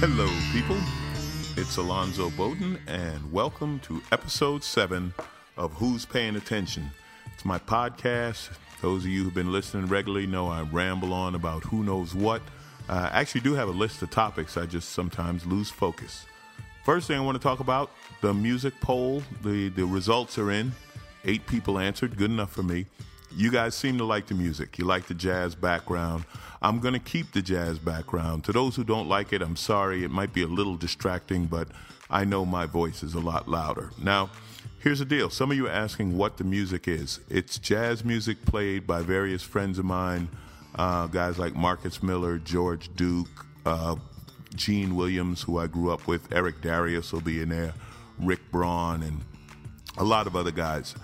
Hello, people. It's Alonzo Bowden, and welcome to episode seven of Who's Paying Attention. It's my podcast. Those of you who've been listening regularly know I ramble on about who knows what. Uh, I actually do have a list of topics. I just sometimes lose focus. First thing I want to talk about the music poll. The, the results are in. Eight people answered. Good enough for me. You guys seem to like the music. You like the jazz background. I'm going to keep the jazz background. To those who don't like it, I'm sorry. It might be a little distracting, but I know my voice is a lot louder. Now, here's the deal. Some of you are asking what the music is. It's jazz music played by various friends of mine, uh, guys like Marcus Miller, George Duke, uh, Gene Williams, who I grew up with, Eric Darius will be in there, Rick Braun, and a lot of other guys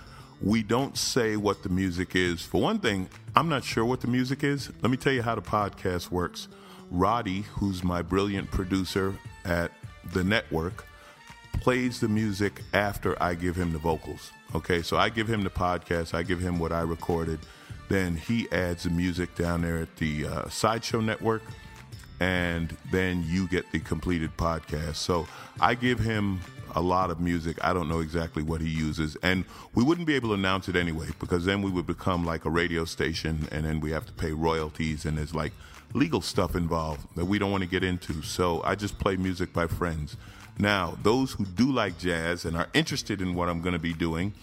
we don't say what the music is. For one thing, I'm not sure what the music is. Let me tell you how the podcast works. Roddy, who's my brilliant producer at the network, plays the music after I give him the vocals. Okay, so I give him the podcast, I give him what I recorded, then he adds the music down there at the uh, Sideshow Network, and then you get the completed podcast. So I give him a lot of music. I don't know exactly what he uses. And we wouldn't be able to announce it anyway because then we would become like a radio station and then we have to pay royalties and there's like legal stuff involved that we don't want to get into. So I just play music by friends. Now, those who do like jazz and are interested in what I'm going to be doing,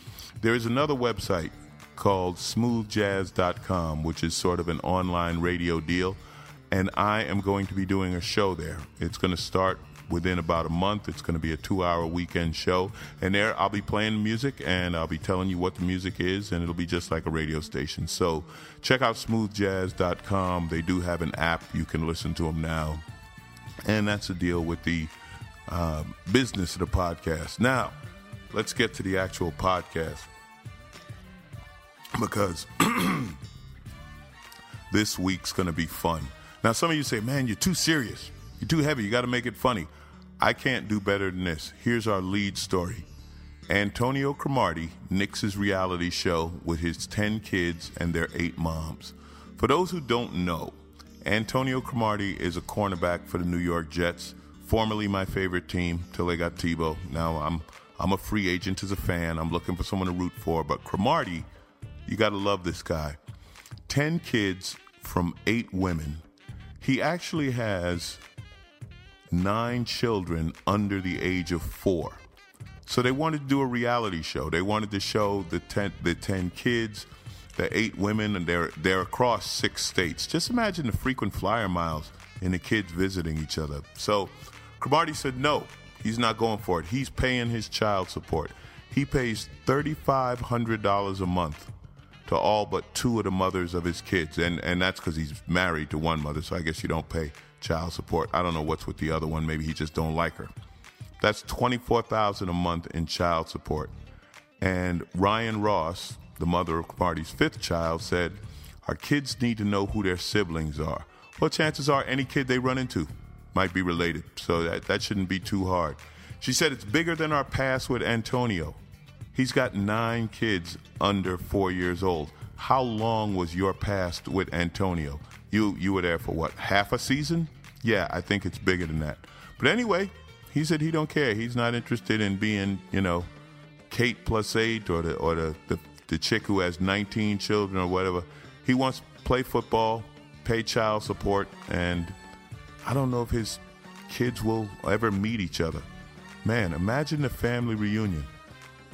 there is another website called smoothjazz.com, which is sort of an online radio deal. And I am going to be doing a show there. It's going to start within about a month. It's going to be a two hour weekend show. And there I'll be playing music and I'll be telling you what the music is, and it'll be just like a radio station. So check out smoothjazz.com. They do have an app. You can listen to them now. And that's the deal with the uh, business of the podcast. Now, let's get to the actual podcast because this week's going to be fun. Now, some of you say, man, you're too serious. You're too heavy. You got to make it funny. I can't do better than this. Here's our lead story. Antonio Cromartie nixes reality show with his 10 kids and their 8 moms. For those who don't know, Antonio Cromartie is a cornerback for the New York Jets, formerly my favorite team till they got Tebow. Now I'm I'm a free agent as a fan. I'm looking for someone to root for, but Cromartie, you got to love this guy. 10 kids from 8 women. He actually has nine children under the age of four. So they wanted to do a reality show. They wanted to show the ten, the 10 kids, the eight women, and they're, they're across six states. Just imagine the frequent flyer miles and the kids visiting each other. So Cromartie said no, he's not going for it. He's paying his child support. He pays $3,500 a month to all but two of the mothers of his kids. And, and that's because he's married to one mother, so I guess you don't pay child support. I don't know what's with the other one. Maybe he just don't like her. That's twenty four thousand a month in child support. And Ryan Ross, the mother of Marty's fifth child, said, "Our kids need to know who their siblings are. Well, chances are any kid they run into might be related, so that that shouldn't be too hard." She said it's bigger than our past with Antonio. He's got nine kids under four years old. How long was your past with Antonio? You you were there for what half a season? Yeah, I think it's bigger than that. But anyway, he said he don't care. He's not interested in being you know Kate plus eight or the or the the, the chick who has 19 children or whatever. He wants to play football, pay child support, and I don't know if his kids will ever meet each other. Man, imagine the family reunion.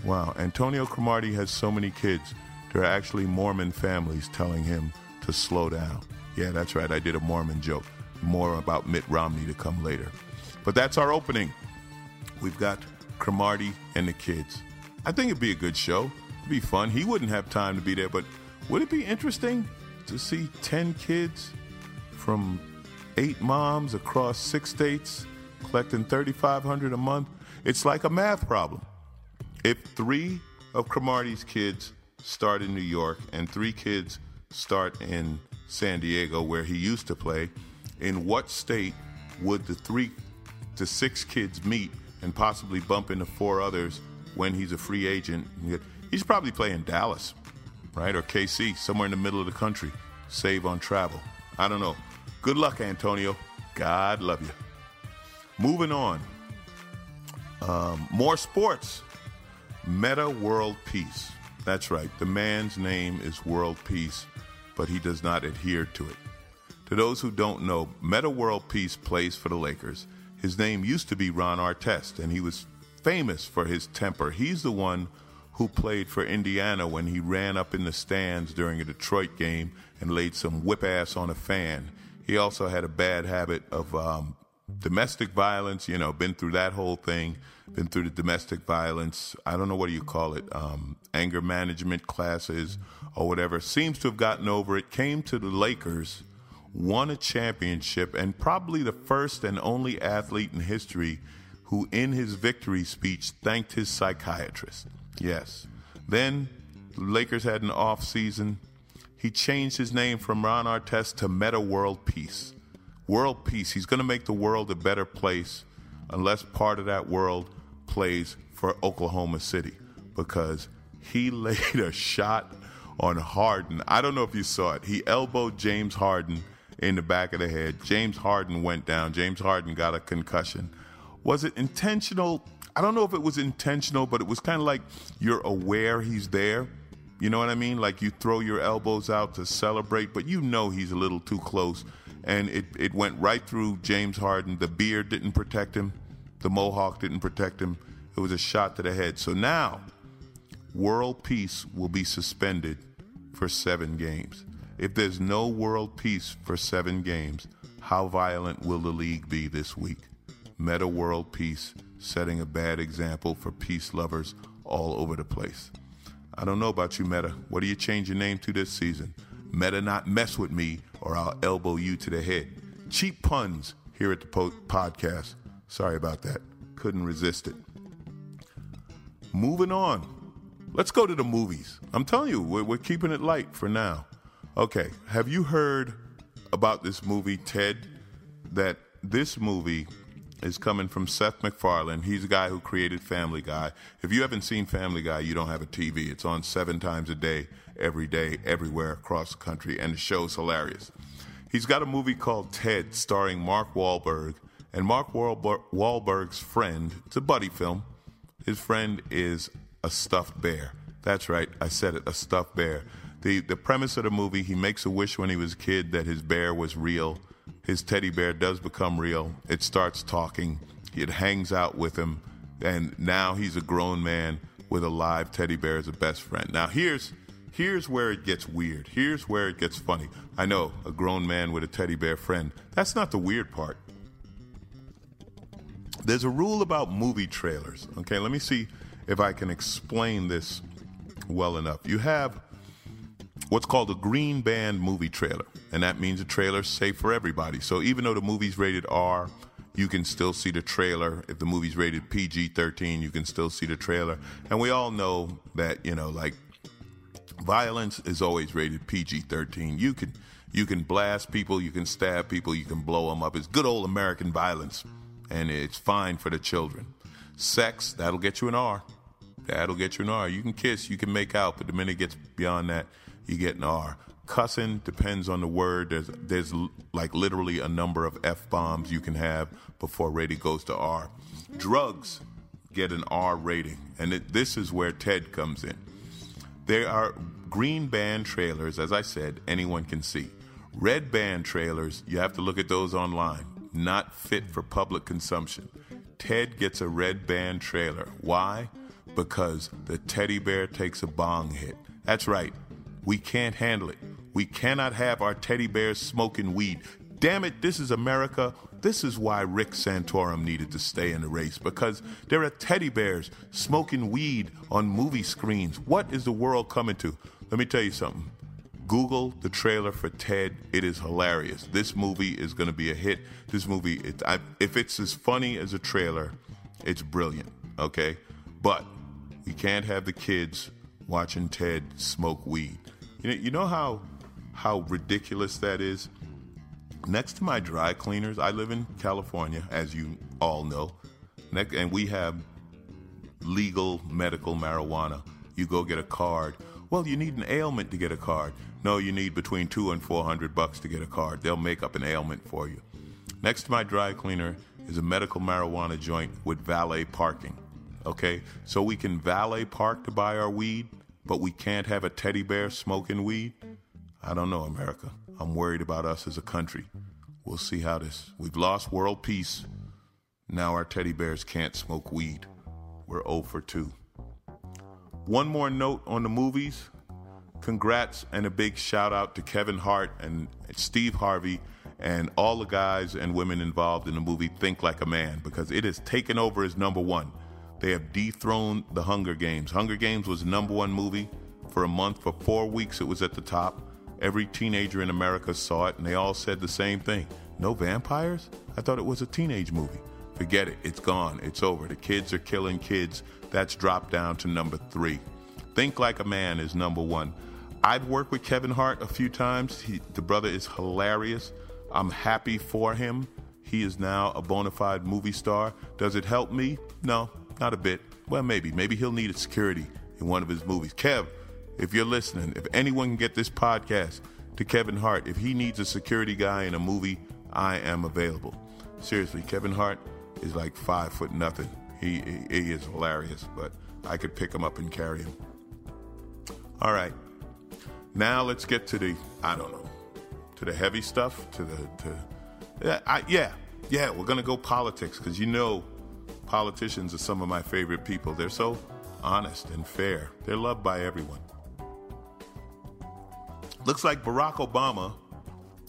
Wow, Antonio Cromartie has so many kids. There are actually Mormon families telling him to slow down. Yeah, that's right. I did a Mormon joke. More about Mitt Romney to come later. But that's our opening. We've got Cromartie and the kids. I think it'd be a good show. It'd be fun. He wouldn't have time to be there, but would it be interesting to see 10 kids from eight moms across six states collecting 3500 a month? It's like a math problem. If three of Cromartie's kids start in New York and three kids start in San Diego, where he used to play, in what state would the three to six kids meet and possibly bump into four others when he's a free agent. He's probably playing Dallas, right? Or KC, somewhere in the middle of the country. Save on travel. I don't know. Good luck, Antonio. God love you. Moving on. Um, more sports. Metta World Peace. That's right. The man's name is World Peace, but he does not adhere to it. To those who don't know, Metta World Peace plays for the Lakers. His name used to be Ron Artest, and he was famous for his temper. He's the one who played for Indiana when he ran up in the stands during a Detroit game and laid some whip ass on a fan. He also had a bad habit of um, domestic violence, you know, been through that whole thing, been through the domestic violence, I don't know what do you call it, um, anger management classes or whatever. Seems to have gotten over it, came to the Lakers, won a championship, and probably the first and only athlete in history who, in his victory speech, thanked his psychiatrist. Yes. Then the Lakers had an off season. He changed his name from Ron Artest to Metta World Peace world peace. He's going to make the world a better place unless part of that world plays for Oklahoma City because he laid a shot on Harden. I don't know if you saw it. He elbowed James Harden in the back of the head. James Harden went down. James Harden got a concussion. Was it intentional? I don't know if it was intentional, but it was kind of like you're aware he's there. You know what I mean? Like you throw your elbows out to celebrate, but you know he's a little too close and it, it went right through James Harden. The beard didn't protect him, the mohawk didn't protect him. It was a shot to the head. So now, world peace will be suspended for seven games. If there's no world peace for seven games, how violent will the league be this week? Metta World Peace setting a bad example for peace lovers all over the place. I don't know about you, Metta. What do you change your name to this season? Meta not mess with me or I'll elbow you to the head. Cheap puns here at the po- podcast. Sorry about that. Couldn't resist it. Moving on. Let's go to the movies. I'm telling you, we're, we're keeping it light for now. Okay, have you heard about this movie, Ted? That this movie is coming from Seth MacFarlane. He's the guy who created Family Guy. If you haven't seen Family Guy, you don't have a TV. It's on seven times a day every day, everywhere across the country, and the show's hilarious. He's got a movie called Ted starring Mark Wahlberg, and Mark Wahlberg's friend, it's a buddy film. His friend is a stuffed bear. That's right, I said it, a stuffed bear. The, the premise of the movie, he makes a wish when he was a kid that his bear was real. His teddy bear does become real. It starts talking. It hangs out with him. And now he's a grown man with a live teddy bear as a best friend. Now, here's Here's where it gets weird. Here's where it gets funny. I know, a grown man with a teddy bear friend. That's not the weird part. There's a rule about movie trailers. Okay, let me see if I can explain this well enough. You have what's called a green band movie trailer, and that means the trailer's safe for everybody. So even though the movie's rated R, you can still see the trailer. If the movie's rated PG 13, you can still see the trailer. And we all know that, you know, like Violence is always rated PG-13. You can you can blast people, you can stab people, you can blow them up. It's good old American violence, and it's fine for the children. Sex that'll get you an R. That'll get you an R. You can kiss, you can make out, but the minute it gets beyond that, you get an R. Cussing depends on the word. There's there's like literally a number of f bombs you can have before rating goes to R. Drugs get an R rating, and it, this is where Ted comes in. There are green band trailers, as I said, anyone can see. Red band trailers, you have to look at those online, not fit for public consumption. Ted gets a red band trailer. Why? Because the teddy bear takes a bong hit. That's right. We can't handle it. We cannot have our teddy bears smoking weed. Damn it, this is America. This is why Rick Santorum needed to stay in the race because there are teddy bears smoking weed on movie screens. What is the world coming to? Let me tell you something. Google the trailer for Ted. It is hilarious. This movie is going to be a hit. This movie, it, I, if it's as funny as a trailer, it's brilliant. Okay, but we can't have the kids watching Ted smoke weed. You know, you know how how ridiculous that is next to my dry cleaners, I live in California, as you all know, and we have legal medical marijuana. You go get a card. Well, you need an ailment to get a card. No, you need between two and four hundred bucks to get a card. They'll make up an ailment for you. Next to my dry cleaner is a medical marijuana joint with valet parking. Okay, so we can valet park to buy our weed, but we can't have a teddy bear smoking weed. I don't know, America. I'm worried about us as a country. We'll see how this. We've lost world peace. Now our teddy bears can't smoke weed. We're 0 for 2. One more note on the movies. Congrats and a big shout out to Kevin Hart and Steve Harvey and all the guys and women involved in the movie Think Like a Man because it has taken over as number one. They have dethroned The Hunger Games. Hunger Games was number one movie for a month. For four weeks, it was at the top. Every teenager in America saw it, and they all said the same thing No vampires? I thought it was a teenage movie. Forget it. It's gone. It's over. The kids are killing kids. That's dropped down to number three. Think Like a Man is number one. I've worked with Kevin Hart a few times. He, the brother is hilarious. I'm happy for him. He is now a bona fide movie star. Does it help me? No, not a bit. Well, maybe. Maybe he'll need a security in one of his movies. Kev, if you're listening, if anyone can get this podcast to Kevin Hart, if he needs a security guy in a movie, I am available. Seriously, Kevin Hart is like five foot nothing. He, he, is hilarious, but I could pick him up and carry him. All right. Now let's get to the, I don't know, to the heavy stuff, to the, to, yeah, I, yeah, yeah, we're going to go politics because you know politicians are some of my favorite people. They're so honest and fair, they're loved by everyone. Looks like Barack Obama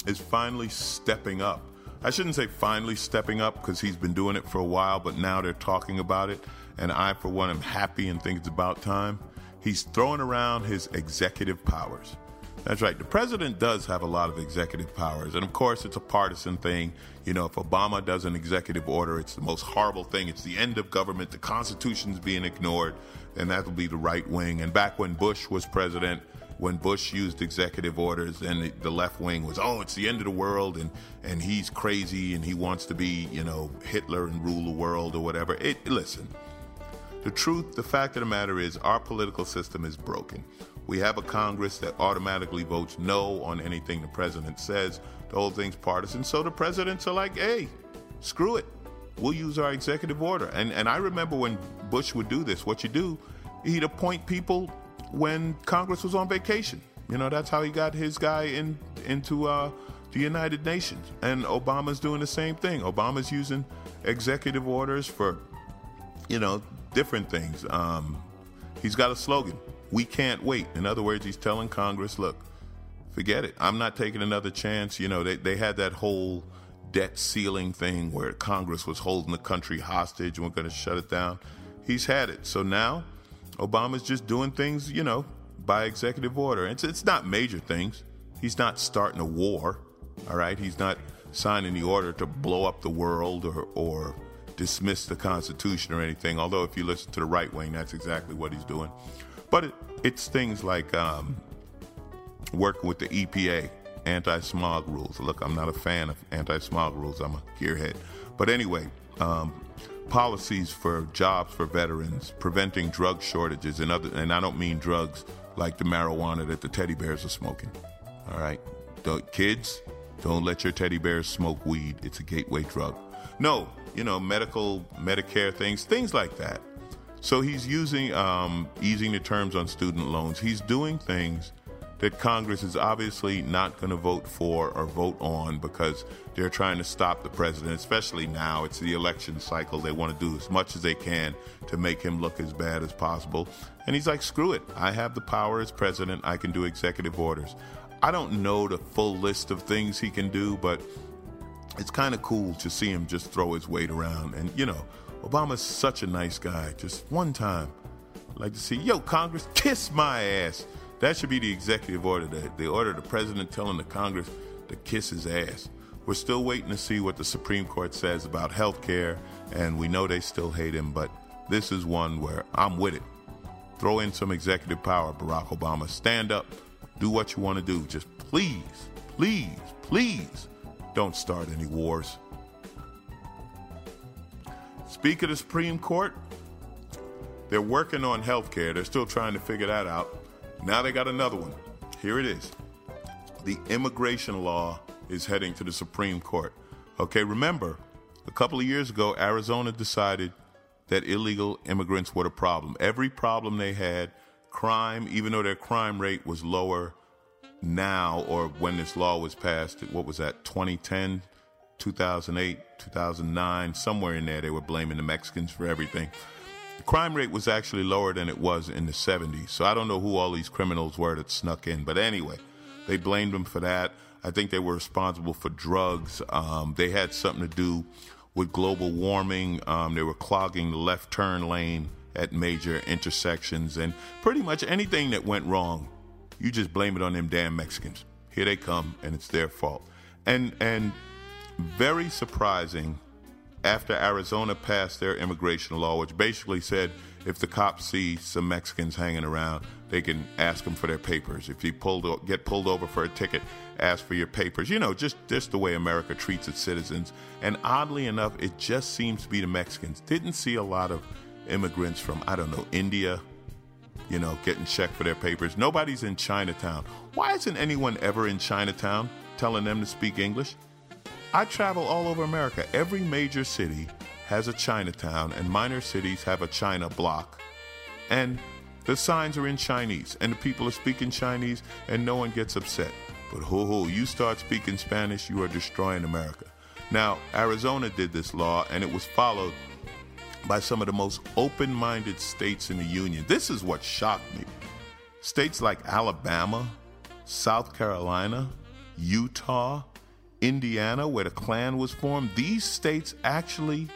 is finally stepping up. I shouldn't say finally stepping up because he's been doing it for a while, but now they're talking about it. And I, for one, am happy and think it's about time. He's throwing around his executive powers. That's right. The president does have a lot of executive powers. And of course, it's a partisan thing. You know, if Obama does an executive order, it's the most horrible thing. It's the end of government. The Constitution's being ignored. And that will be the right wing. And back when Bush was president, when Bush used executive orders, and the left wing was, oh, it's the end of the world, and and he's crazy, and he wants to be, you know, Hitler and rule the world or whatever. It, listen, the truth, the fact of the matter is, our political system is broken. We have a Congress that automatically votes no on anything the president says. The whole thing's partisan. So the presidents are like, hey, screw it. We'll use our executive order. And and I remember when Bush would do this, what you do, he'd appoint people when Congress was on vacation. You know, that's how he got his guy in into uh, the United Nations. And Obama's doing the same thing. Obama's using executive orders for, you know, different things. Um, he's got a slogan: "We can't wait." In other words, he's telling Congress, "Look, forget it. I'm not taking another chance." You know, they they had that whole debt ceiling thing where Congress was holding the country hostage and we're going to shut it down. He's had it. So now Obama's just doing things, you know, by executive order. It's, it's not major things. He's not starting a war, all right? He's not signing the order to blow up the world or, or dismiss the Constitution or anything. Although, if you listen to the right wing, that's exactly what he's doing. But it, it's things like um, working with the EPA, anti smog rules. Look, I'm not a fan of anti smog rules, I'm a gearhead. But anyway, um, policies for jobs for veterans, preventing drug shortages and other and I don't mean drugs like the marijuana that the teddy bears are smoking. All right. Don't, kids, don't let your teddy bears smoke weed. It's a gateway drug. No, you know, medical, Medicare things, things like that. So he's using um, easing the terms on student loans. He's doing things that Congress is obviously not going to vote for or vote on because they're trying to stop the president, especially now. It's the election cycle. They want to do as much as they can to make him look as bad as possible. And he's like, screw it. I have the power as president. I can do executive orders. I don't know the full list of things he can do, but it's kind of cool to see him just throw his weight around. And, you know, Obama's such a nice guy. Just one time, I'd like to see, yo, Congress, kiss my ass. That should be the executive order. That the order the president telling the Congress to kiss his ass. We're still waiting to see what the Supreme Court says about health care, and we know they still hate him, but this is one where I'm with it. Throw in some executive power, Barack Obama. Stand up, do what you want to do. Just please, please, please don't start any wars. Speak of the Supreme Court, They're working on health care. They're still trying to figure that out. Now they got another one. Here it is. The immigration law is heading to the Supreme Court. Okay, remember, a couple of years ago, Arizona decided that illegal immigrants were the problem. Every problem they had, crime, even though their crime rate was lower now or when this law was passed, what was that, 2010, 2008, 2009, somewhere in there, they were blaming the Mexicans for everything. The crime rate was actually lower than it was in the 70s. So I don't know who all these criminals were that snuck in. But anyway, they blamed them for that. I think they were responsible for drugs. Um, they had something to do with global warming. Um, they were clogging the left turn lane at major intersections. And pretty much anything that went wrong, you just blame it on them damn Mexicans. Here they come, and it's their fault. And, and very surprising after Arizona passed their immigration law, which basically said if the cops see some Mexicans hanging around, they can ask them for their papers. If you pulled, get pulled over for a ticket, ask for your papers. You know, just just the way America treats its citizens. And oddly enough, it just seems to be the Mexicans. Didn't see a lot of immigrants from I don't know India. You know, getting checked for their papers. Nobody's in Chinatown. Why isn't anyone ever in Chinatown telling them to speak English? I travel all over America. Every major city has a Chinatown, and minor cities have a China block. And the signs are in Chinese, and the people are speaking Chinese, and no one gets upset. But ho ho, you start speaking Spanish, you are destroying America. Now, Arizona did this law, and it was followed by some of the most open minded states in the Union. This is what shocked me. States like Alabama, South Carolina, Utah, Indiana, where the Klan was formed, these states actually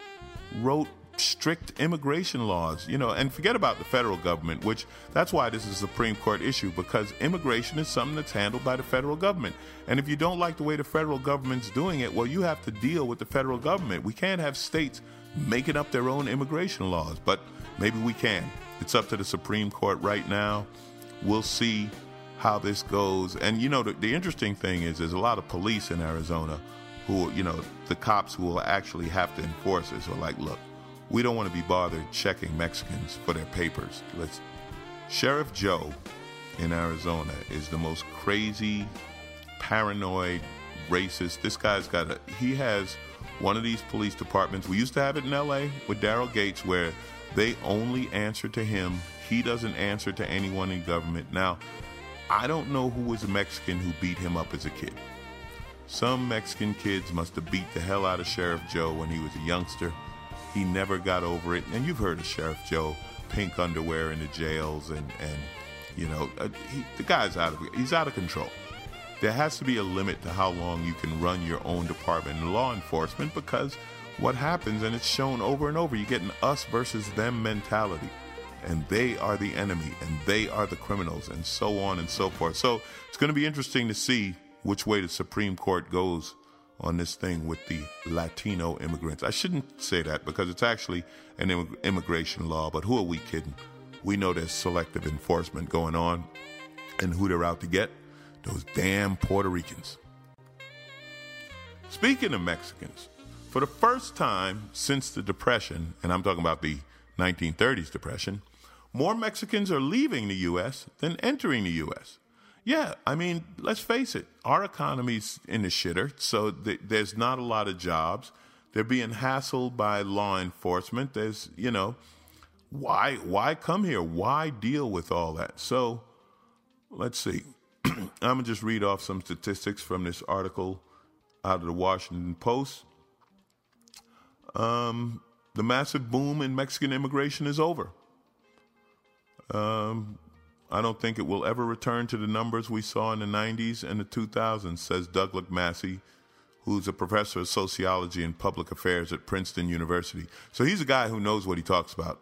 wrote strict immigration laws, you know, and forget about the federal government, which that's why this is a Supreme Court issue, because immigration is something that's handled by the federal government. And if you don't like the way the federal government's doing it, well, you have to deal with the federal government. We can't have states making up their own immigration laws, but maybe we can. It's up to the Supreme Court right now. We'll see how this goes. And you know, the, the interesting thing is, there's a lot of police in Arizona who, you know, the cops who will actually have to enforce this are like, look, we don't want to be bothered checking Mexicans for their papers. Let's. Sheriff Joe in Arizona is the most crazy, paranoid, racist. This guy's got a. He has one of these police departments. We used to have it in L.A. with Daryl Gates, where they only answer to him. He doesn't answer to anyone in government. Now, I don't know who was a Mexican who beat him up as a kid. Some Mexican kids must have beat the hell out of Sheriff Joe when he was a youngster. He never got over it. And you've heard of Sheriff Joe, pink underwear in the jails, and, and you know, uh, he, the guy's out of he's out of control. There has to be a limit to how long you can run your own department in law enforcement because what happens, and it's shown over and over, you get an us versus them mentality and they are the enemy and they are the criminals and so on and so forth. So it's going to be interesting to see which way the Supreme Court goes on this thing with the Latino immigrants. I shouldn't say that because it's actually an immigration law, but who are we kidding? We know there's selective enforcement going on, and who they're out to get? Those damn Puerto Ricans. Speaking of Mexicans, for the first time since the Depression, and I'm talking about the 1930s Depression, more Mexicans are leaving the U.S. than entering the U.S. Yeah, I mean, let's face it, our economy's in the shitter, so th- there's not a lot of jobs. They're being hassled by law enforcement. There's, you know, why why come here? Why deal with all that? So, let's see. I'm gonna just read off some statistics from this article out of the Washington Post. Um, the massive boom in Mexican immigration is over. Um, I don't think it will ever return to the numbers we saw in the 90s and the 2000s, says Douglas Massey, who's a professor of sociology and public affairs at Princeton University. So he's a guy who knows what he talks about,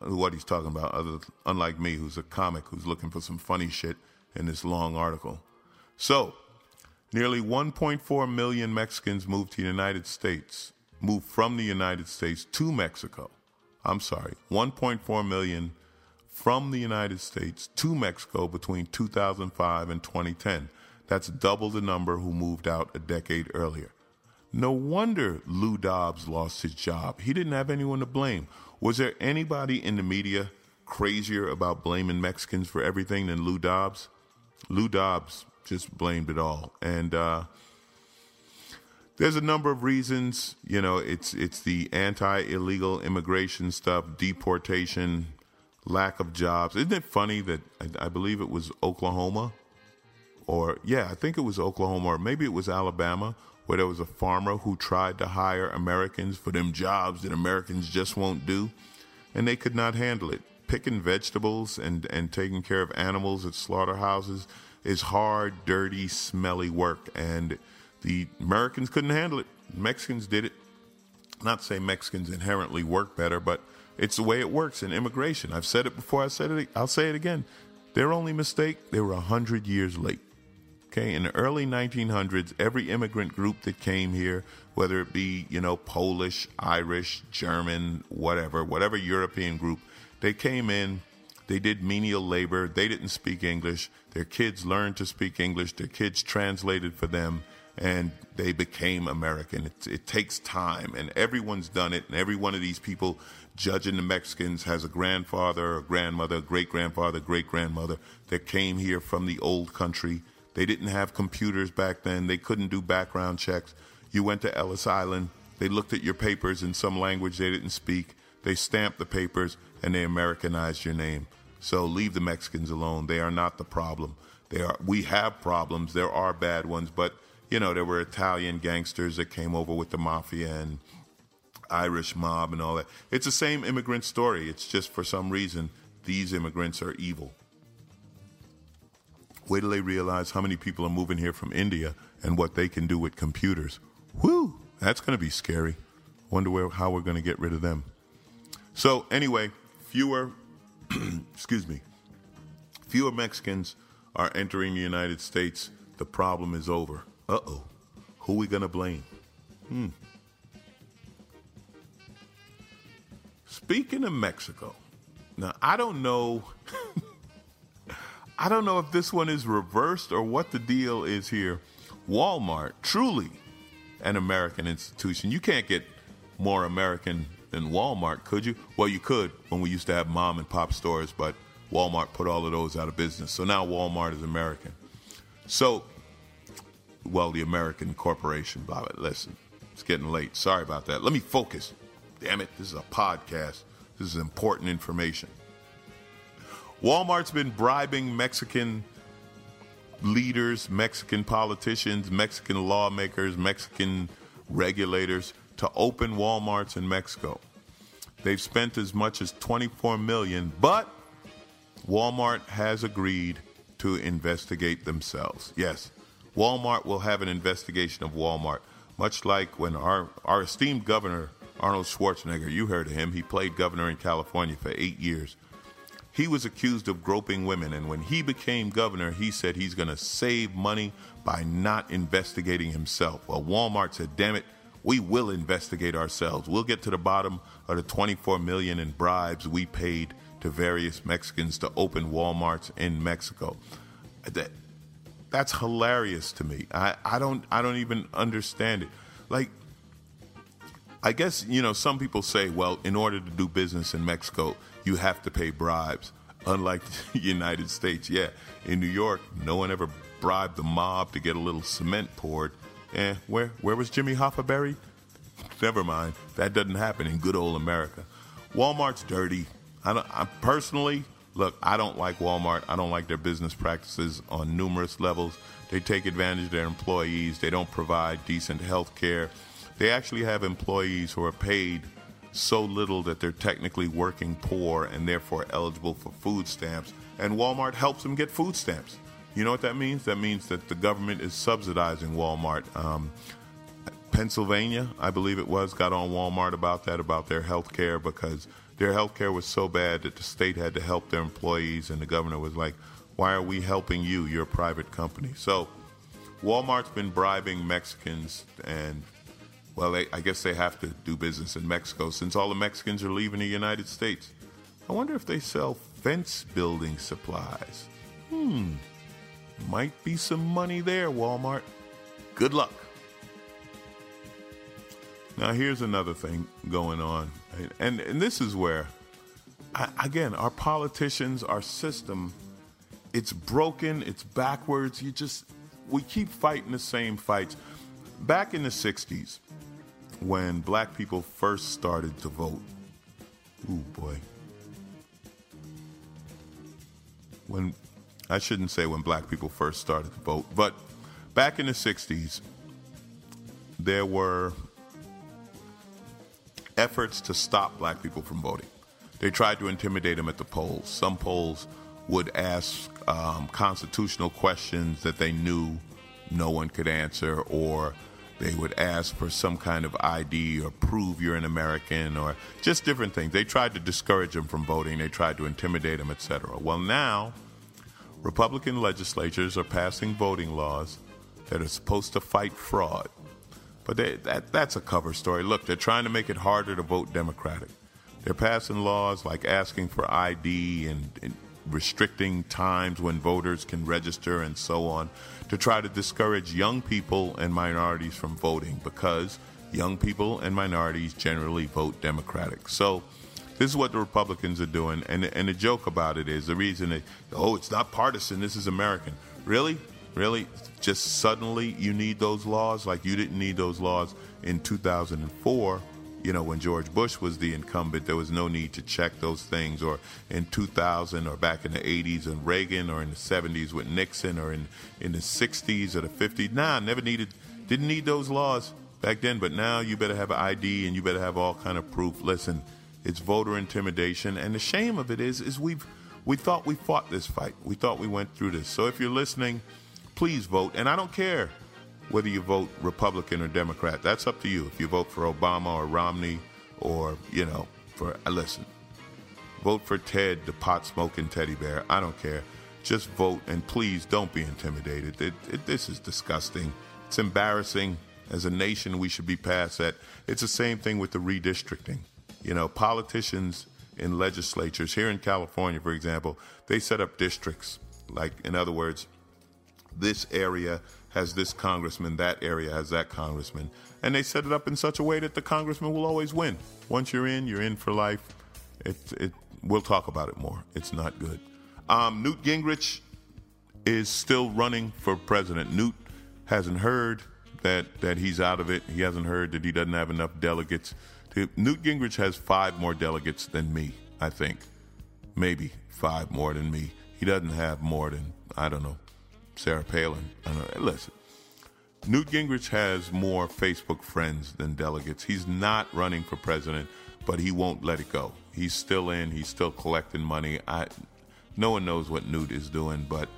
what he's talking about, other, unlike me, who's a comic who's looking for some funny shit in this long article. So, nearly 1.4 million Mexicans moved to the United States, moved from the United States to Mexico. I'm sorry, 1.4 million from the United States to Mexico between 2005 and 2010. That's double the number who moved out a decade earlier. No wonder Lou Dobbs lost his job. He didn't have anyone to blame. Was there anybody in the media crazier about blaming Mexicans for everything than Lou Dobbs? Lou Dobbs just blamed it all. And uh, there's a number of reasons. You know, it's it's the anti-illegal immigration stuff, deportation, lack of jobs. Isn't it funny that I, I believe it was Oklahoma, or yeah, I think it was Oklahoma, or maybe it was Alabama, where there was a farmer who tried to hire Americans for them jobs that Americans just won't do, and they could not handle it. Picking vegetables and and taking care of animals at slaughterhouses is hard, dirty, smelly work, and the Americans couldn't handle it. Mexicans did it. Not to say Mexicans inherently work better, but it's the way it works in immigration. I've said it before. I said it. I'll say it again. Their only mistake: they were hundred years late. Okay, in the early 1900s, every immigrant group that came here, whether it be you know Polish, Irish, German, whatever, whatever European group, they came in. They did menial labor. They didn't speak English. Their kids learned to speak English. Their kids translated for them and they became American. It, it, takes time, and everyone's done it. And every one of these people judging the Mexicans has a grandfather, a grandmother, a great grandfather, great grandmother that came here from the old country. They didn't have computers back then. They couldn't do background checks. You went to Ellis Island. They looked at your papers in some language they didn't speak. They stamped the papers and they Americanized your name. So leave the Mexicans alone. They are not the problem. They are. We have problems. There are bad ones, but you know, there were Italian gangsters that came over with the mafia and Irish mob and all that. It's the same immigrant story. It's just for some reason these immigrants are evil. Wait till they realize how many people are moving here from India and what they can do with computers. Whew, that's going to be scary. Wonder where, how we're going to get rid of them. So, anyway, fewer, excuse me, fewer Mexicans are entering the United States. The problem is over. Uh oh. Who we gonna blame? Hmm. Speaking of Mexico, now I don't know. I don't know if this one is reversed or what the deal is here. Walmart, truly an American institution. You can't get more American than Walmart, could you? Well, you could when we used to have mom and pop stores, but Walmart put all of those out of business. So now Walmart is American. So well, the American corporation. Blah, blah. Listen, it's getting late. Sorry about that. Let me focus. Damn it, this is a podcast. This is important information. Walmart's been bribing Mexican leaders, Mexican politicians, Mexican lawmakers, Mexican regulators to open Walmarts in Mexico. They've spent as much as 24 million, but Walmart has agreed to investigate themselves. Yes, Walmart will have an investigation of Walmart, much like when our, our esteemed governor, Arnold Schwarzenegger, you heard of him, he played governor in California for eight years. He was accused of groping women, and when he became governor, he said he's going to save money by not investigating himself. Well, Walmart said, damn it, we will investigate ourselves. We'll get to the bottom of the 24 million in bribes we paid to various Mexicans to open Walmarts in Mexico. That's hilarious to me. I, I don't I don't even understand it. Like I guess, you know, some people say, well, in order to do business in Mexico, you have to pay bribes. Unlike the United States, yeah. In New York, no one ever bribed the mob to get a little cement poured. Eh, where where was Jimmy Hoffa buried? Never mind. That doesn't happen in good old America. Walmart's dirty. I, don't, I personally, Look, I don't like Walmart. I don't like their business practices on numerous levels. They take advantage of their employees. They don't provide decent health care. They actually have employees who are paid so little that they're technically working poor and therefore eligible for food stamps. And Walmart helps them get food stamps. You know what that means? That means that the government is subsidizing Walmart. Um, Pennsylvania, I believe it was, got on Walmart about that, about their health care, because their health care was so bad that the state had to help their employees, and the governor was like, Why are we helping you? You're a private company. So Walmart's been bribing Mexicans, and well, they, I guess they have to do business in Mexico since all the Mexicans are leaving the United States. I wonder if they sell fence building supplies. Hmm, might be some money there, Walmart. Good luck. Now, here's another thing going on, and, and this is where I, again, our politicians, our system, it's broken, it's backwards. You just, we keep fighting the same fights. Back in the 60s, when black people first started to vote, ooh boy. When, I shouldn't say when black people first started to vote, but back in the 60s, there were efforts to stop black people from voting. They tried to intimidate them at the polls. Some polls would ask um, constitutional questions that they knew no one could answer, or they would ask for some kind of ID or prove you're an American, or just different things. They tried to discourage them from voting. They tried to intimidate them, etc. Well, now Republican legislatures are passing voting laws that are supposed to fight fraud. But they, that, that's a cover story. Look, they're trying to make it harder to vote Democratic. They're passing laws like asking for ID and, and restricting times when voters can register and so on to try to discourage young people and minorities from voting because young people and minorities generally vote Democratic. So this is what the Republicans are doing, and and the joke about it is the reason that oh it's not partisan, this is American. Really, really, just suddenly you need those laws like you didn't need those laws in 2004 you know, when George Bush was the incumbent, there was no need to check those things, or in 2000, or back in the 80s and Reagan, or in the 70s with Nixon, or in, in the 60s or the 50s. Nah, never needed, didn't need those laws back then, but now you better have an ID and you better have all kind of proof. Listen, it's voter intimidation, and the shame of it is, is we've we thought we fought this fight. We thought we went through this. So if you're listening, please vote, and I don't care whether you vote Republican or Democrat. That's up to you. If you vote for Obama or Romney or, you know, for, uh, listen, vote for Ted, the pot smoking teddy bear. I don't care. Just vote and please don't be intimidated. It, it, this is disgusting. It's embarrassing. As a nation, we should be past that. It's the same thing with the redistricting. You know, politicians in legislatures, here in California, for example, they set up districts. Like, in other words, this area has this congressman, that area has that congressman. And they set it up in such a way that the congressman will always win. Once you're in, you're in for life. It, it, we'll talk about it more. It's not good. Um, Newt Gingrich is still running for president. Newt hasn't heard that, that he's out of it. He hasn't heard that he doesn't have enough delegates. To, Newt Gingrich has five more delegates than me, I think. Maybe five more than me. He doesn't have more than, I don't know, Sarah Palin. listen, Newt Gingrich has more Facebook friends than delegates. He's not running for president, but he won't let it go. He's still in. He's still collecting money. I, no one knows what Newt is doing, but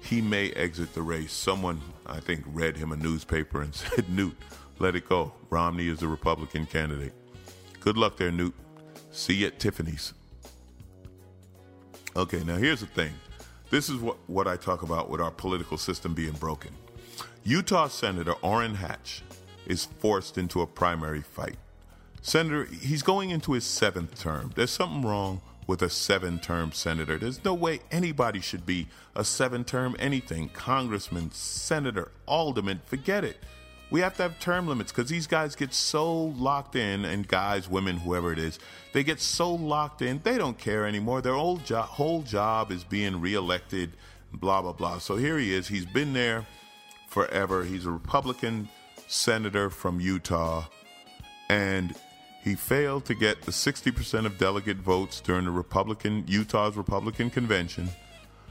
he may exit the race. Someone, I think, read him a newspaper and said, Newt, let it go. Romney is the Republican candidate. Good luck there, Newt. See you at Tiffany's. Okay, now here's the thing. This is what, what I talk about with our political system being broken. Utah Senator Orrin Hatch is forced into a primary fight. Senator, he's going into his seventh term. There's something wrong with a seven term senator. There's no way anybody should be a seven term anything. Congressman, senator, alderman, forget it. We have to have term limits because these guys get so locked in, and guys, women, whoever it is, they get so locked in, they don't care anymore. Their old jo- whole job is being reelected, blah, blah, blah. So here he is. He's been there forever. He's a Republican senator from Utah, and he failed to get the 60% of delegate votes during the Republican Utah's Republican convention.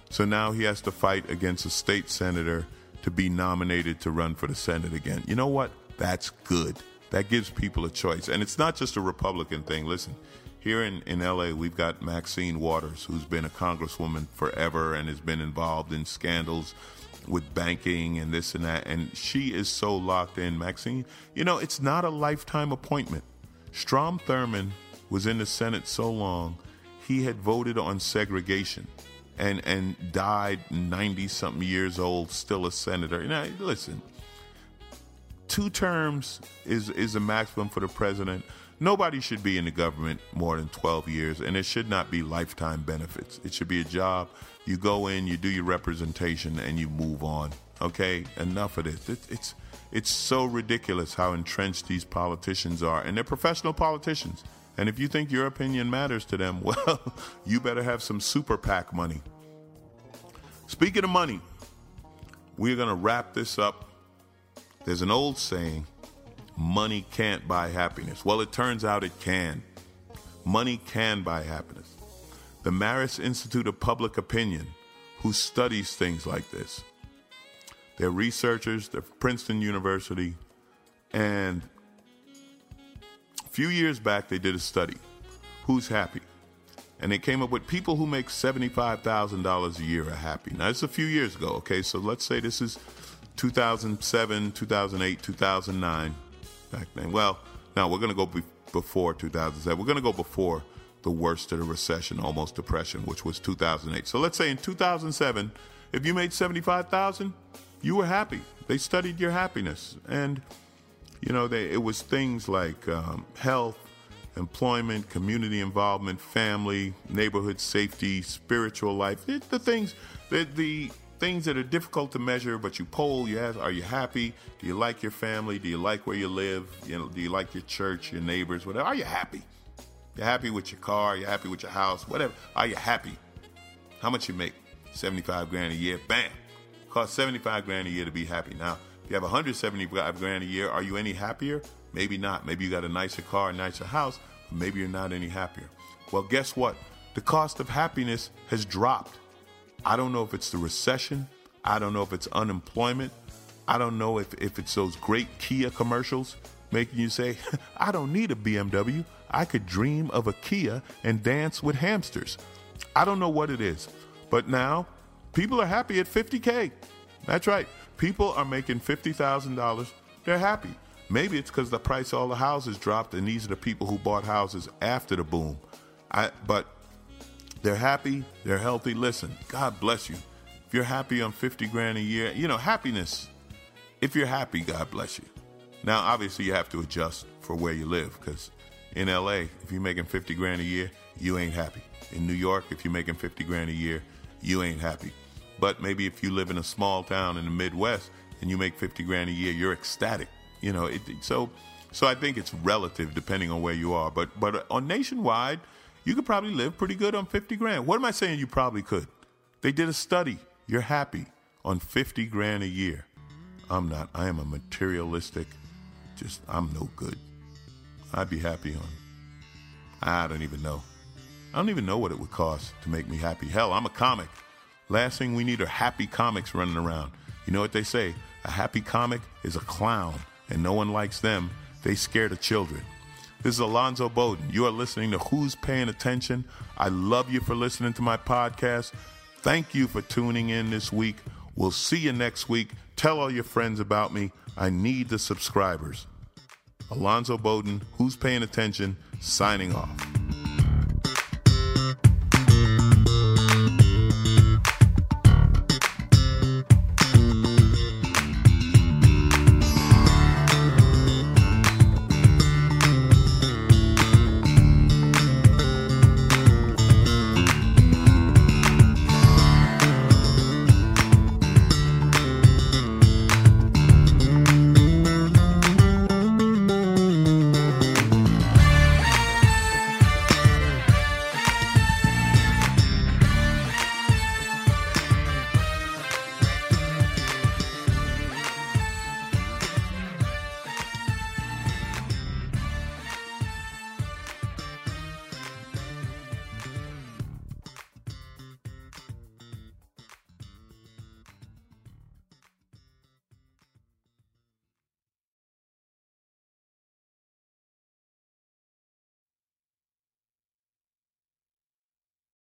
So now he has to fight against a state senator to be nominated to run for the Senate again. You know what? That's good. That gives people a choice. And it's not just a Republican thing. Listen, here in, in LA, we've got Maxine Waters, who's been a congresswoman forever and has been involved in scandals with banking and this and that. And she is so locked in. Maxine, you know, it's not a lifetime appointment. Strom Thurmond was in the Senate so long, he had voted on segregation and and died 90 something years old still a senator. Now listen two terms is is a maximum for the president. Nobody should be in the government more than 12 years and it should not be lifetime benefits. It should be a job. You go in you do your representation and you move on okay? Enough of this. It, it's it's so ridiculous how entrenched these politicians are and they're professional politicians And if you think your opinion matters to them, well, you better have some super PAC money. Speaking of money, we're going to wrap this up. There's an old saying money can't buy happiness. Well, it turns out it can. Money can buy happiness. The Marist Institute of Public Opinion, who studies things like this, they're researchers, they're Princeton University, and few years back they did a study. Who's happy? And they came up with people who make $75,000 a year are happy. Now, it's a few years ago, okay? So let's say this is 2007, 2008, 2009, back then. Well, now we're going to go be- before 2007. We're going to go before the worst of the recession, almost depression, which was 2008. So let's say in 2007, if you made 75,000, you were happy. They studied your happiness, and you know they, it was things like um, health, employment, community involvement, family, neighborhood safety, spiritual life. It, the things, the, the things that are difficult to measure, but you poll, you ask, are you happy? Do you like your family? Do you like where you live? You know, do you like your church, your neighbors, whatever? Are you happy? You're happy with your car? You're happy with your house? Whatever. Are you happy? How much you make? 75 grand a year. Bam. Cost 75 grand a year to be happy. Now, you have 175 grand a year, are you any happier? Maybe not. Maybe you got a nicer car, a nicer house, but maybe you're not any happier. Well, guess what? The cost of happiness has dropped. I don't know if it's the recession. I don't know if it's unemployment. I don't know if, if it's those great Kia commercials making you say, I don't need a BMW. I could dream of a Kia and dance with hamsters. I don't know what it is. But now, people are happy at 50K. That's right. People are making $50,000. They're happy. Maybe it's because the price of all the houses dropped, and these are the people who bought houses after the boom. I, but they're happy, they're healthy. Listen, God bless you. If you're happy on 50 grand a year, you know, happiness, if you're happy, God bless you. Now, obviously, you have to adjust for where you live because in LA, if you're making 50 grand a year, you ain't happy. In New York, if you're making 50 grand a year, you ain't happy. But maybe if you live in a small town in the Midwest and you make 50 grand a year, you're ecstatic you know, it, so so I think it's relative depending on where you are. But but on nationwide, you could probably live pretty good on 50 grand. What am I saying? You probably could. They did a study. You're happy on 50 grand a year. I'm not. I am a materialistic. Just I'm no good. I'd be happy on. I don't even know. I don't even know what it would cost to make me happy. Hell, I'm a comic. Last thing we need are happy comics running around. You know what they say? A happy comic is a clown and no one likes them. They scare the children. This is Alonzo Bowden. You are listening to Who's Paying Attention. I love you for listening to my podcast. Thank you for tuning in this week. We'll see you next week. Tell all your friends about me. I need the subscribers. Alonzo Bowden, Who's Paying Attention, signing off.